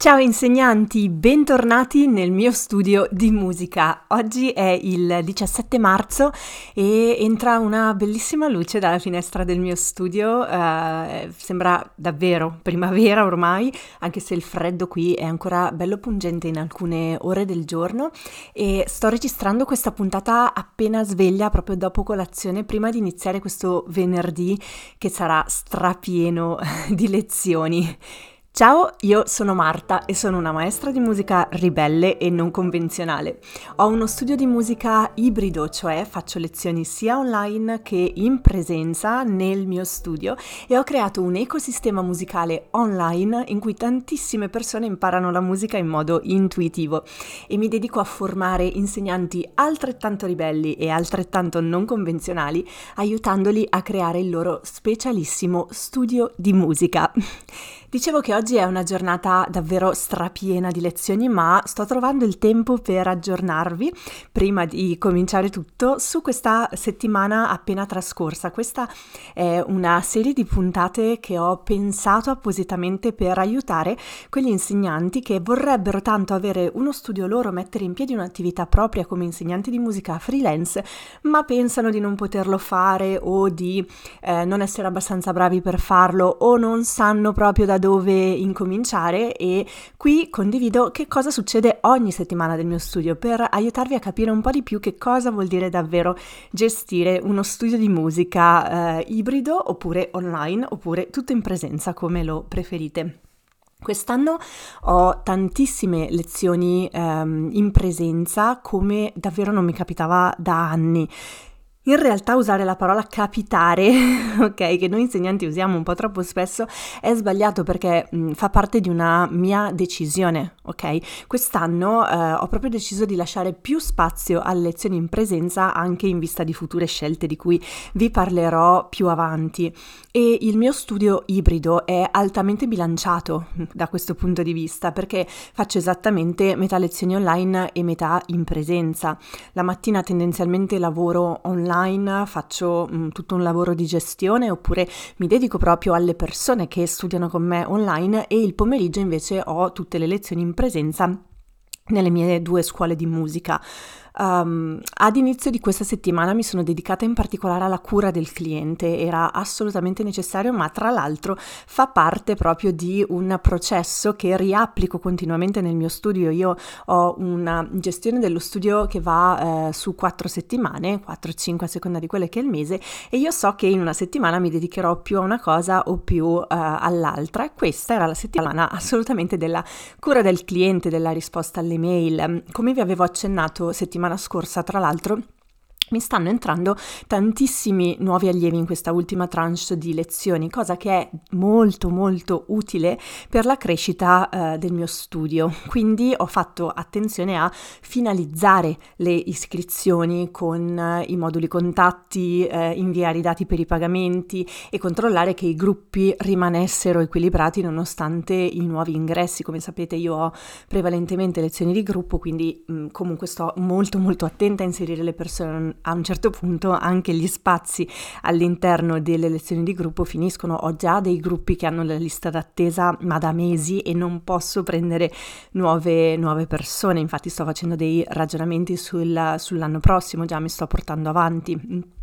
Ciao insegnanti, bentornati nel mio studio di musica. Oggi è il 17 marzo e entra una bellissima luce dalla finestra del mio studio. Uh, sembra davvero primavera ormai, anche se il freddo qui è ancora bello pungente in alcune ore del giorno. E sto registrando questa puntata appena sveglia, proprio dopo colazione, prima di iniziare questo venerdì che sarà strapieno di lezioni. Ciao, io sono Marta e sono una maestra di musica ribelle e non convenzionale. Ho uno studio di musica ibrido, cioè faccio lezioni sia online che in presenza nel mio studio e ho creato un ecosistema musicale online in cui tantissime persone imparano la musica in modo intuitivo e mi dedico a formare insegnanti altrettanto ribelli e altrettanto non convenzionali, aiutandoli a creare il loro specialissimo studio di musica. Dicevo che oggi è una giornata davvero strapiena di lezioni, ma sto trovando il tempo per aggiornarvi prima di cominciare tutto su questa settimana appena trascorsa. Questa è una serie di puntate che ho pensato appositamente per aiutare quegli insegnanti che vorrebbero tanto avere uno studio loro, mettere in piedi un'attività propria come insegnanti di musica freelance, ma pensano di non poterlo fare o di eh, non essere abbastanza bravi per farlo o non sanno proprio da dove incominciare e qui condivido che cosa succede ogni settimana del mio studio per aiutarvi a capire un po' di più che cosa vuol dire davvero gestire uno studio di musica eh, ibrido oppure online oppure tutto in presenza come lo preferite. Quest'anno ho tantissime lezioni ehm, in presenza come davvero non mi capitava da anni. In realtà usare la parola capitare, ok, che noi insegnanti usiamo un po' troppo spesso, è sbagliato perché mh, fa parte di una mia decisione, ok? Quest'anno eh, ho proprio deciso di lasciare più spazio alle lezioni in presenza anche in vista di future scelte di cui vi parlerò più avanti e il mio studio ibrido è altamente bilanciato da questo punto di vista perché faccio esattamente metà lezioni online e metà in presenza. La mattina tendenzialmente lavoro online online, faccio mh, mm, tutto un lavoro di gestione oppure mi dedico proprio alle persone che studiano con me online e il pomeriggio invece ho tutte le lezioni in presenza nelle mie due scuole di musica. Um, ad inizio di questa settimana mi sono dedicata in particolare alla cura del cliente, era assolutamente necessario, ma tra l'altro fa parte proprio di un processo che riapplico continuamente nel mio studio. Io ho una gestione dello studio che va eh, su quattro settimane, 4-5 a seconda di quello che è il mese, e io so che in una settimana mi dedicherò più a una cosa o più uh, all'altra. Questa era la settimana assolutamente della cura del cliente, della risposta alle mail. Come vi avevo accennato settimana settimana scorsa, tra l'altro, mi stanno entrando tantissimi nuovi allievi in questa ultima tranche di lezioni, cosa che è molto molto utile per la crescita eh, del mio studio. Quindi ho fatto attenzione a finalizzare le iscrizioni con eh, i moduli contatti, eh, inviare i dati per i pagamenti e controllare che i gruppi rimanessero equilibrati nonostante i nuovi ingressi. Come sapete io ho prevalentemente lezioni di gruppo, quindi mh, mm, comunque sto molto molto attenta a inserire le persone a un certo punto anche gli spazi all'interno delle lezioni di gruppo finiscono. Ho già dei gruppi che hanno la lista d'attesa ma da mesi e non posso prendere nuove, nuove persone. Infatti sto facendo dei ragionamenti sul, sull'anno prossimo, già mi sto portando avanti.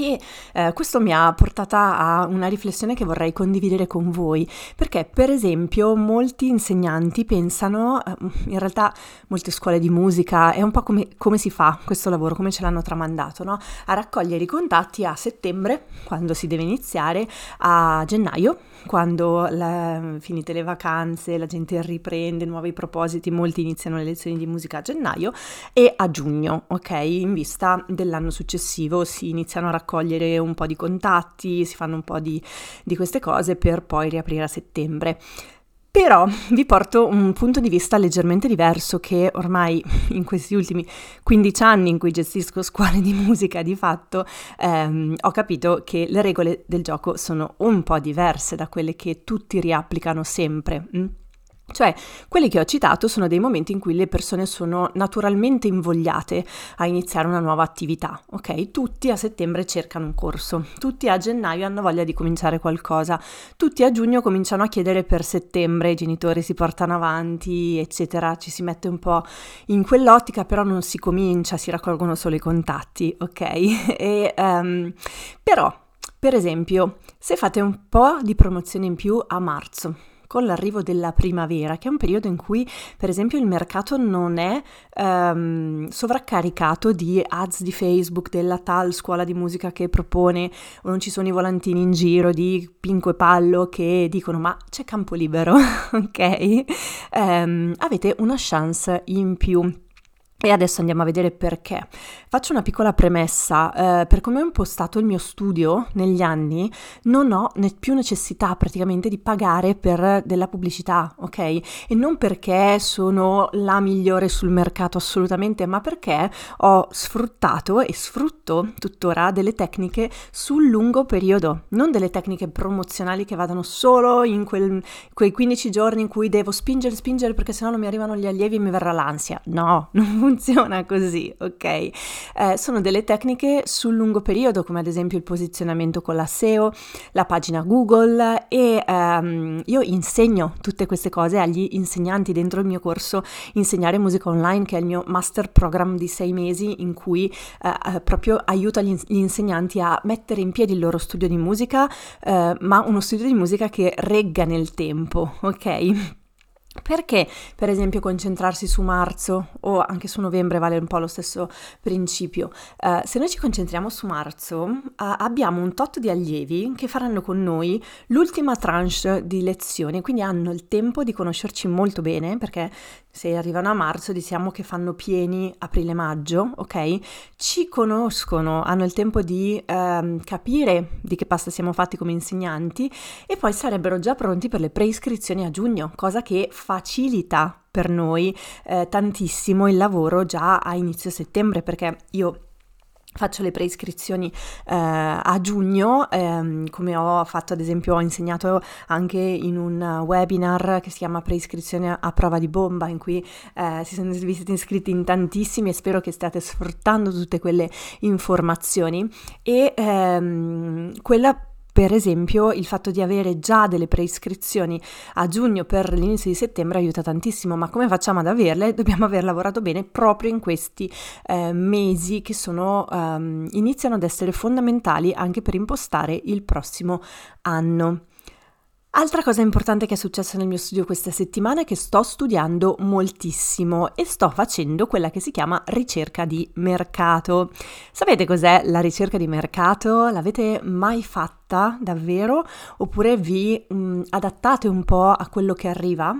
E eh, questo mi ha portata a una riflessione che vorrei condividere con voi, perché per esempio molti insegnanti pensano, eh, in realtà molte scuole di musica, è un po' come, come si fa questo lavoro, come ce l'hanno tramandato, no? a raccogliere i contatti a settembre, quando si deve iniziare, a gennaio, quando la, finite le vacanze, la gente riprende nuovi propositi, molti iniziano le lezioni di musica a gennaio, e a giugno, ok? In vista dell'anno successivo si iniziano a raccogliere raccogliere un po' di contatti, si fanno un po' di, di queste cose per poi riaprire a settembre. Però vi porto un punto di vista leggermente diverso che ormai in questi ultimi 15 anni in cui gestisco scuole di musica di fatto ehm, ho capito che le regole del gioco sono un po' diverse da quelle che tutti riapplicano sempre. Mm? Cioè, quelli che ho citato sono dei momenti in cui le persone sono naturalmente invogliate a iniziare una nuova attività, ok? Tutti a settembre cercano un corso, tutti a gennaio hanno voglia di cominciare qualcosa, tutti a giugno cominciano a chiedere per settembre, i genitori si portano avanti, eccetera, ci si mette un po' in quell'ottica, però non si comincia, si raccolgono solo i contatti, ok? E, um, però, per esempio, se fate un po' di promozione in più a marzo, con l'arrivo della primavera, che è un periodo in cui, per esempio, il mercato non è um, sovraccaricato di ads di Facebook della tal scuola di musica che propone, o non ci sono i volantini in giro di Pinco e Pallo che dicono ma c'è campo libero, ok? Um, avete una chance in più e adesso andiamo a vedere perché. Faccio una piccola premessa, eh, per come ho impostato il mio studio negli anni non ho ne- più necessità praticamente di pagare per della pubblicità, ok? E non perché sono la migliore sul mercato assolutamente, ma perché ho sfruttato e sfrutto tuttora delle tecniche sul lungo periodo, non delle tecniche promozionali che vadano solo in quel, quei 15 giorni in cui devo spingere, spingere perché sennò non mi arrivano gli allievi e mi verrà l'ansia. No, non funziona così, ok? Eh, sono delle tecniche sul lungo periodo, come ad esempio il posizionamento con la SEO, la pagina Google e ehm, io insegno tutte queste cose agli insegnanti dentro il mio corso Insegnare musica online, che è il mio master program di sei mesi in cui eh, eh proprio aiuto gli, gli, insegnanti a mettere in piedi il loro studio di musica, eh, ma uno studio di musica che regga nel tempo, ok? Perché, per esempio, concentrarsi su marzo o anche su novembre vale un po' lo stesso principio? Uh, se noi ci concentriamo su marzo, uh, abbiamo un tot di allievi che faranno con noi l'ultima tranche di lezioni, quindi hanno il tempo di conoscerci molto bene, perché se arrivano a marzo diciamo che fanno pieni aprile-maggio, ok? Ci conoscono, hanno il tempo di um, capire di che pasta siamo fatti come insegnanti e poi sarebbero già pronti per le preiscrizioni a giugno, cosa che facilita per noi eh, tantissimo il lavoro già a inizio settembre perché io Faccio le preiscrizioni eh, a giugno, ehm, come ho fatto ad esempio, ho insegnato anche in un webinar che si chiama Preiscrizione a prova di bomba, in cui eh, si sono iscritti in tantissimi e spero che stiate sfruttando tutte quelle informazioni. E ehm, quella per esempio, il fatto di avere già delle preiscrizioni a giugno per l'inizio di settembre aiuta tantissimo, ma come facciamo ad averle? Dobbiamo aver lavorato bene proprio in questi eh, mesi che sono, um, iniziano ad essere fondamentali anche per impostare il prossimo anno. Altra cosa importante che è successa nel mio studio questa settimana è che sto studiando moltissimo e sto facendo quella che si chiama ricerca di mercato. Sapete cos'è la ricerca di mercato? L'avete mai fatta davvero? Oppure vi mh, mm, adattate un po' a quello che arriva?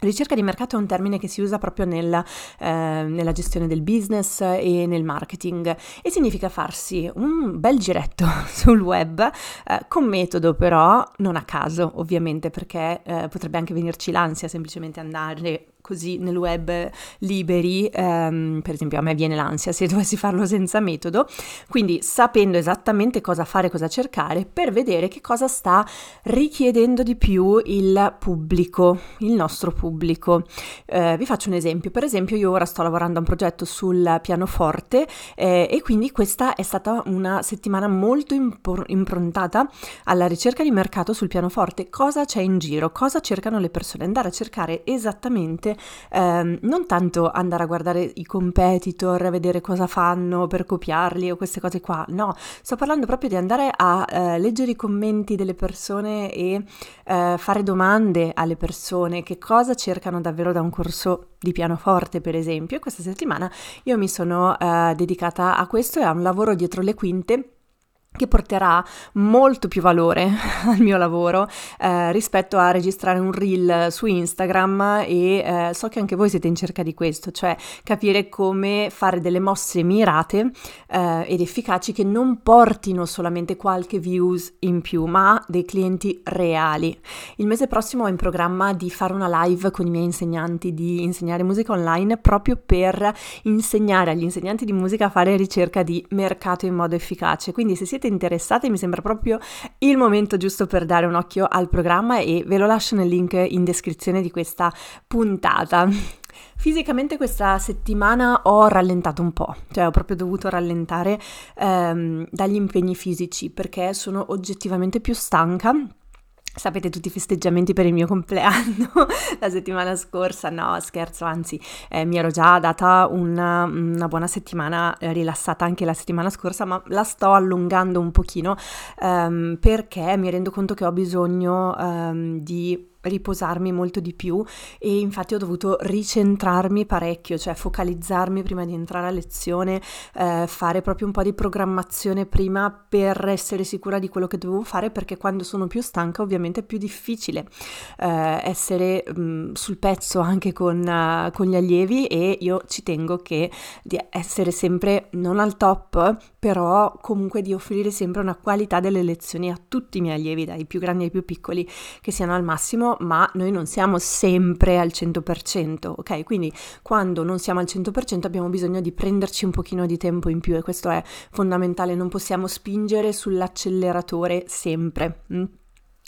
Ricerca di mercato è un termine che si usa proprio nel, eh, nella gestione del business e nel marketing e significa farsi un bel giretto sul web eh, con metodo però non a caso ovviamente perché eh, potrebbe anche venirci l'ansia semplicemente andare così nel web liberi, ehm, per esempio a me viene l'ansia se dovessi farlo senza metodo, quindi sapendo esattamente cosa fare, cosa cercare per vedere che cosa sta richiedendo di più il pubblico, il nostro pubblico. Eh, vi faccio un esempio, per esempio io ora sto lavorando a un progetto sul pianoforte eh, e quindi questa è stata una settimana molto impor- improntata alla ricerca di mercato sul pianoforte, cosa c'è in giro, cosa cercano le persone, andare a cercare esattamente ehm, non tanto andare a guardare i competitor, vedere cosa fanno per copiarli o queste cose qua, no, sto parlando proprio di andare a eh, leggere i commenti delle persone e eh, fare domande alle persone, che cosa cercano davvero da un corso di pianoforte per esempio. E questa settimana io mi sono eh, dedicata a questo e a un lavoro dietro le quinte che porterà molto più valore al mio lavoro eh, rispetto a registrare un reel su Instagram e eh, so che anche voi siete in cerca di questo, cioè capire come fare delle mosse mirate eh, ed efficaci che non portino solamente qualche views in più, ma dei clienti reali. Il mese prossimo ho in programma di fare una live con i miei insegnanti di insegnare musica online proprio per insegnare agli insegnanti di musica a fare ricerca di mercato in modo efficace. Quindi se siete interessati mi sembra proprio il momento giusto per dare un occhio al programma e ve lo lascio nel link in descrizione di questa puntata. Fisicamente questa settimana ho rallentato un po', cioè ho proprio dovuto rallentare ehm, dagli impegni fisici perché sono oggettivamente più stanca Sapete tutti i festeggiamenti per il mio compleanno la settimana scorsa? No, scherzo, anzi, eh, mi ero già data una, una, buona settimana eh, rilassata anche la settimana scorsa, ma la sto allungando un pochino ehm, perché mi rendo conto che ho bisogno ehm, di riposarmi molto di più e infatti ho dovuto ricentrarmi parecchio, cioè focalizzarmi prima di entrare a lezione, eh, fare proprio un po' di programmazione prima per essere sicura di quello che dovevo fare perché quando sono più stanca ovviamente è più difficile eh, essere mh, mm, sul pezzo anche con, uh, con, gli allievi e io ci tengo che di essere sempre non al top però comunque di offrire sempre una qualità delle lezioni a tutti i miei allievi dai più grandi ai più piccoli che siano al massimo ma noi non siamo sempre al 100%, ok? Quindi quando non siamo al 100% abbiamo bisogno di prenderci un pochino di tempo in più e questo è fondamentale, non possiamo spingere sull'acceleratore sempre. Mm?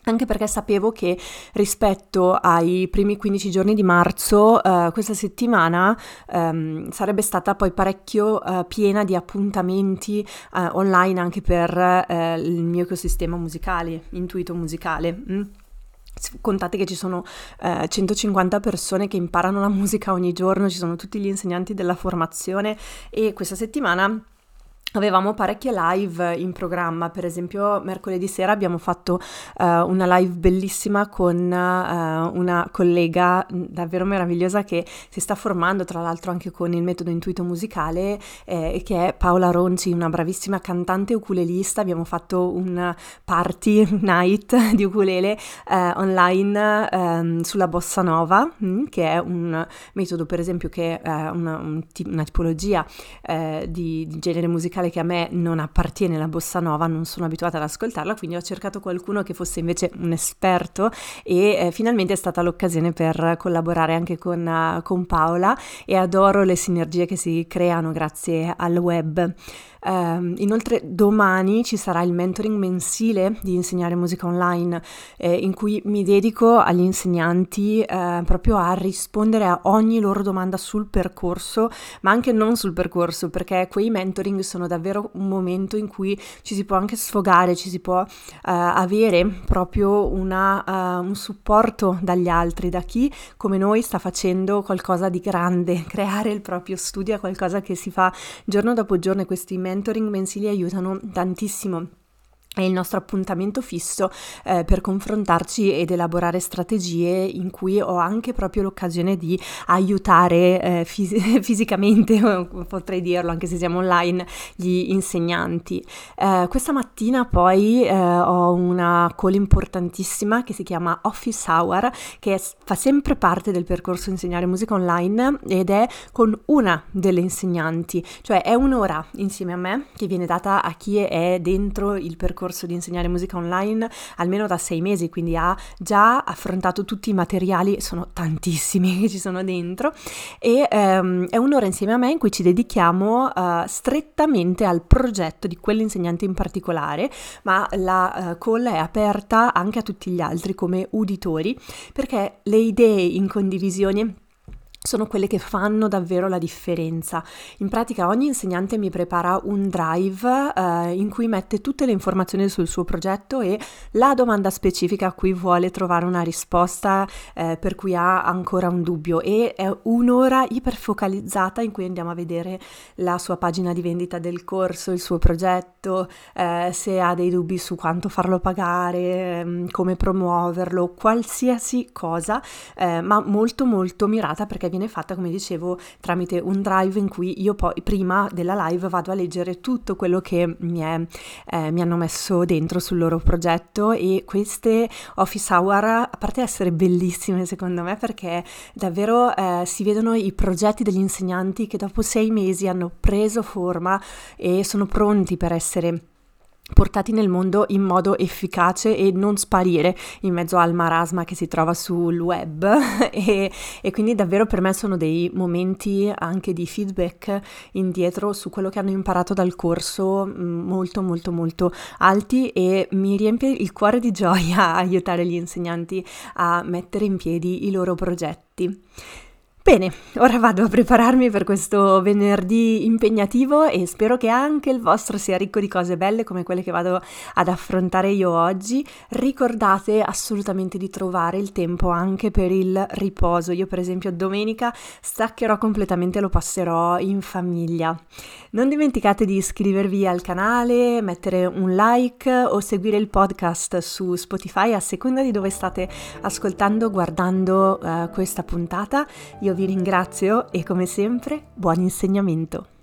Anche perché sapevo che rispetto ai primi 15 giorni di marzo, eh, questa settimana ehm, sarebbe stata poi parecchio eh, piena di appuntamenti eh, online anche per eh, il mio ecosistema musicale, intuito musicale. Mm? Contate che ci sono eh, 150 persone che imparano la musica ogni giorno, ci sono tutti gli insegnanti della formazione e questa settimana Avevamo parecchie live in programma, per esempio mercoledì sera abbiamo fatto uh, una live bellissima con uh, una collega davvero meravigliosa che si sta formando tra l'altro anche con il metodo intuito musicale eh, che è Paola Ronci, una bravissima cantante ukulelista. Abbiamo fatto un party night di ukulele uh, online um, sulla bossa nova, mh, mm, che è un metodo per esempio che è una, un, una tipologia di, di genere musicale musicale che a me non appartiene, la bossa nova, non sono abituata ad ascoltarla, quindi ho cercato qualcuno che fosse invece un esperto e eh, finalmente è stata l'occasione per collaborare anche con, uh, con Paola e adoro le sinergie che si creano grazie al web. Uh, inoltre domani ci sarà il mentoring mensile di insegnare musica online eh, in cui mi dedico agli insegnanti eh, proprio a rispondere a ogni loro domanda sul percorso, ma anche non sul percorso, perché quei mentoring sono davvero un momento in cui ci si può anche sfogare, ci si può uh, avere proprio una, uh, un supporto dagli altri, da chi come noi sta facendo qualcosa di grande, creare il proprio studio è qualcosa che si fa giorno dopo giorno e questi mentoring mentoring mensili aiutano tantissimo è il nostro appuntamento fisso eh, per confrontarci ed elaborare strategie in cui ho anche proprio l'occasione di aiutare eh, fis- fisicamente, potrei dirlo anche se siamo online, gli insegnanti. Eh, questa mattina poi eh, ho una call importantissima che si chiama Office Hour che è, fa sempre parte del percorso insegnare musica online ed è con una delle insegnanti, cioè è un'ora insieme a me che viene data a chi è dentro il percorso percorso di insegnare musica online almeno da sei mesi, quindi ha già affrontato tutti i materiali, sono tantissimi che ci sono dentro, e um, è un'ora insieme a me in cui ci dedichiamo uh, strettamente al progetto di quell'insegnante in particolare, ma la uh, call è aperta anche a tutti gli altri come uditori, perché le idee in condivisione sono quelle che fanno davvero la differenza. In pratica ogni insegnante mi prepara un drive eh, in cui mette tutte le informazioni sul suo progetto e la domanda specifica a cui vuole trovare una risposta eh, per cui ha ancora un dubbio e è un'ora iperfocalizzata in cui andiamo a vedere la sua pagina di vendita del corso, il suo progetto, eh, se ha dei dubbi su quanto farlo pagare, ehm, come promuoverlo, qualsiasi cosa, eh, ma molto molto mirata perché viene fatta, come dicevo, tramite un drive in cui io poi prima della live vado a leggere tutto quello che mi, è, eh, mi hanno messo dentro sul loro progetto e queste office hour, a parte essere bellissime secondo me, perché davvero eh, si vedono i progetti degli insegnanti che dopo sei mesi hanno preso forma e sono pronti per essere portati nel mondo in modo efficace e non sparire in mezzo al marasma che si trova sul web e, e, quindi davvero per me sono dei momenti anche di feedback indietro su quello che hanno imparato dal corso mm, molto molto molto alti e mi riempie il cuore di gioia aiutare gli insegnanti a mettere in piedi i loro progetti. Bene, ora vado a prepararmi per questo venerdì impegnativo e spero che anche il vostro sia ricco di cose belle come quelle che vado ad affrontare io oggi. Ricordate assolutamente di trovare il tempo anche per il riposo. Io per esempio domenica staccherò completamente, lo passerò in famiglia. Non dimenticate di iscrivervi al canale, mettere un like o seguire il podcast su Spotify a seconda di dove state ascoltando, guardando uh, questa puntata. Io vi ringrazio e come sempre buon insegnamento.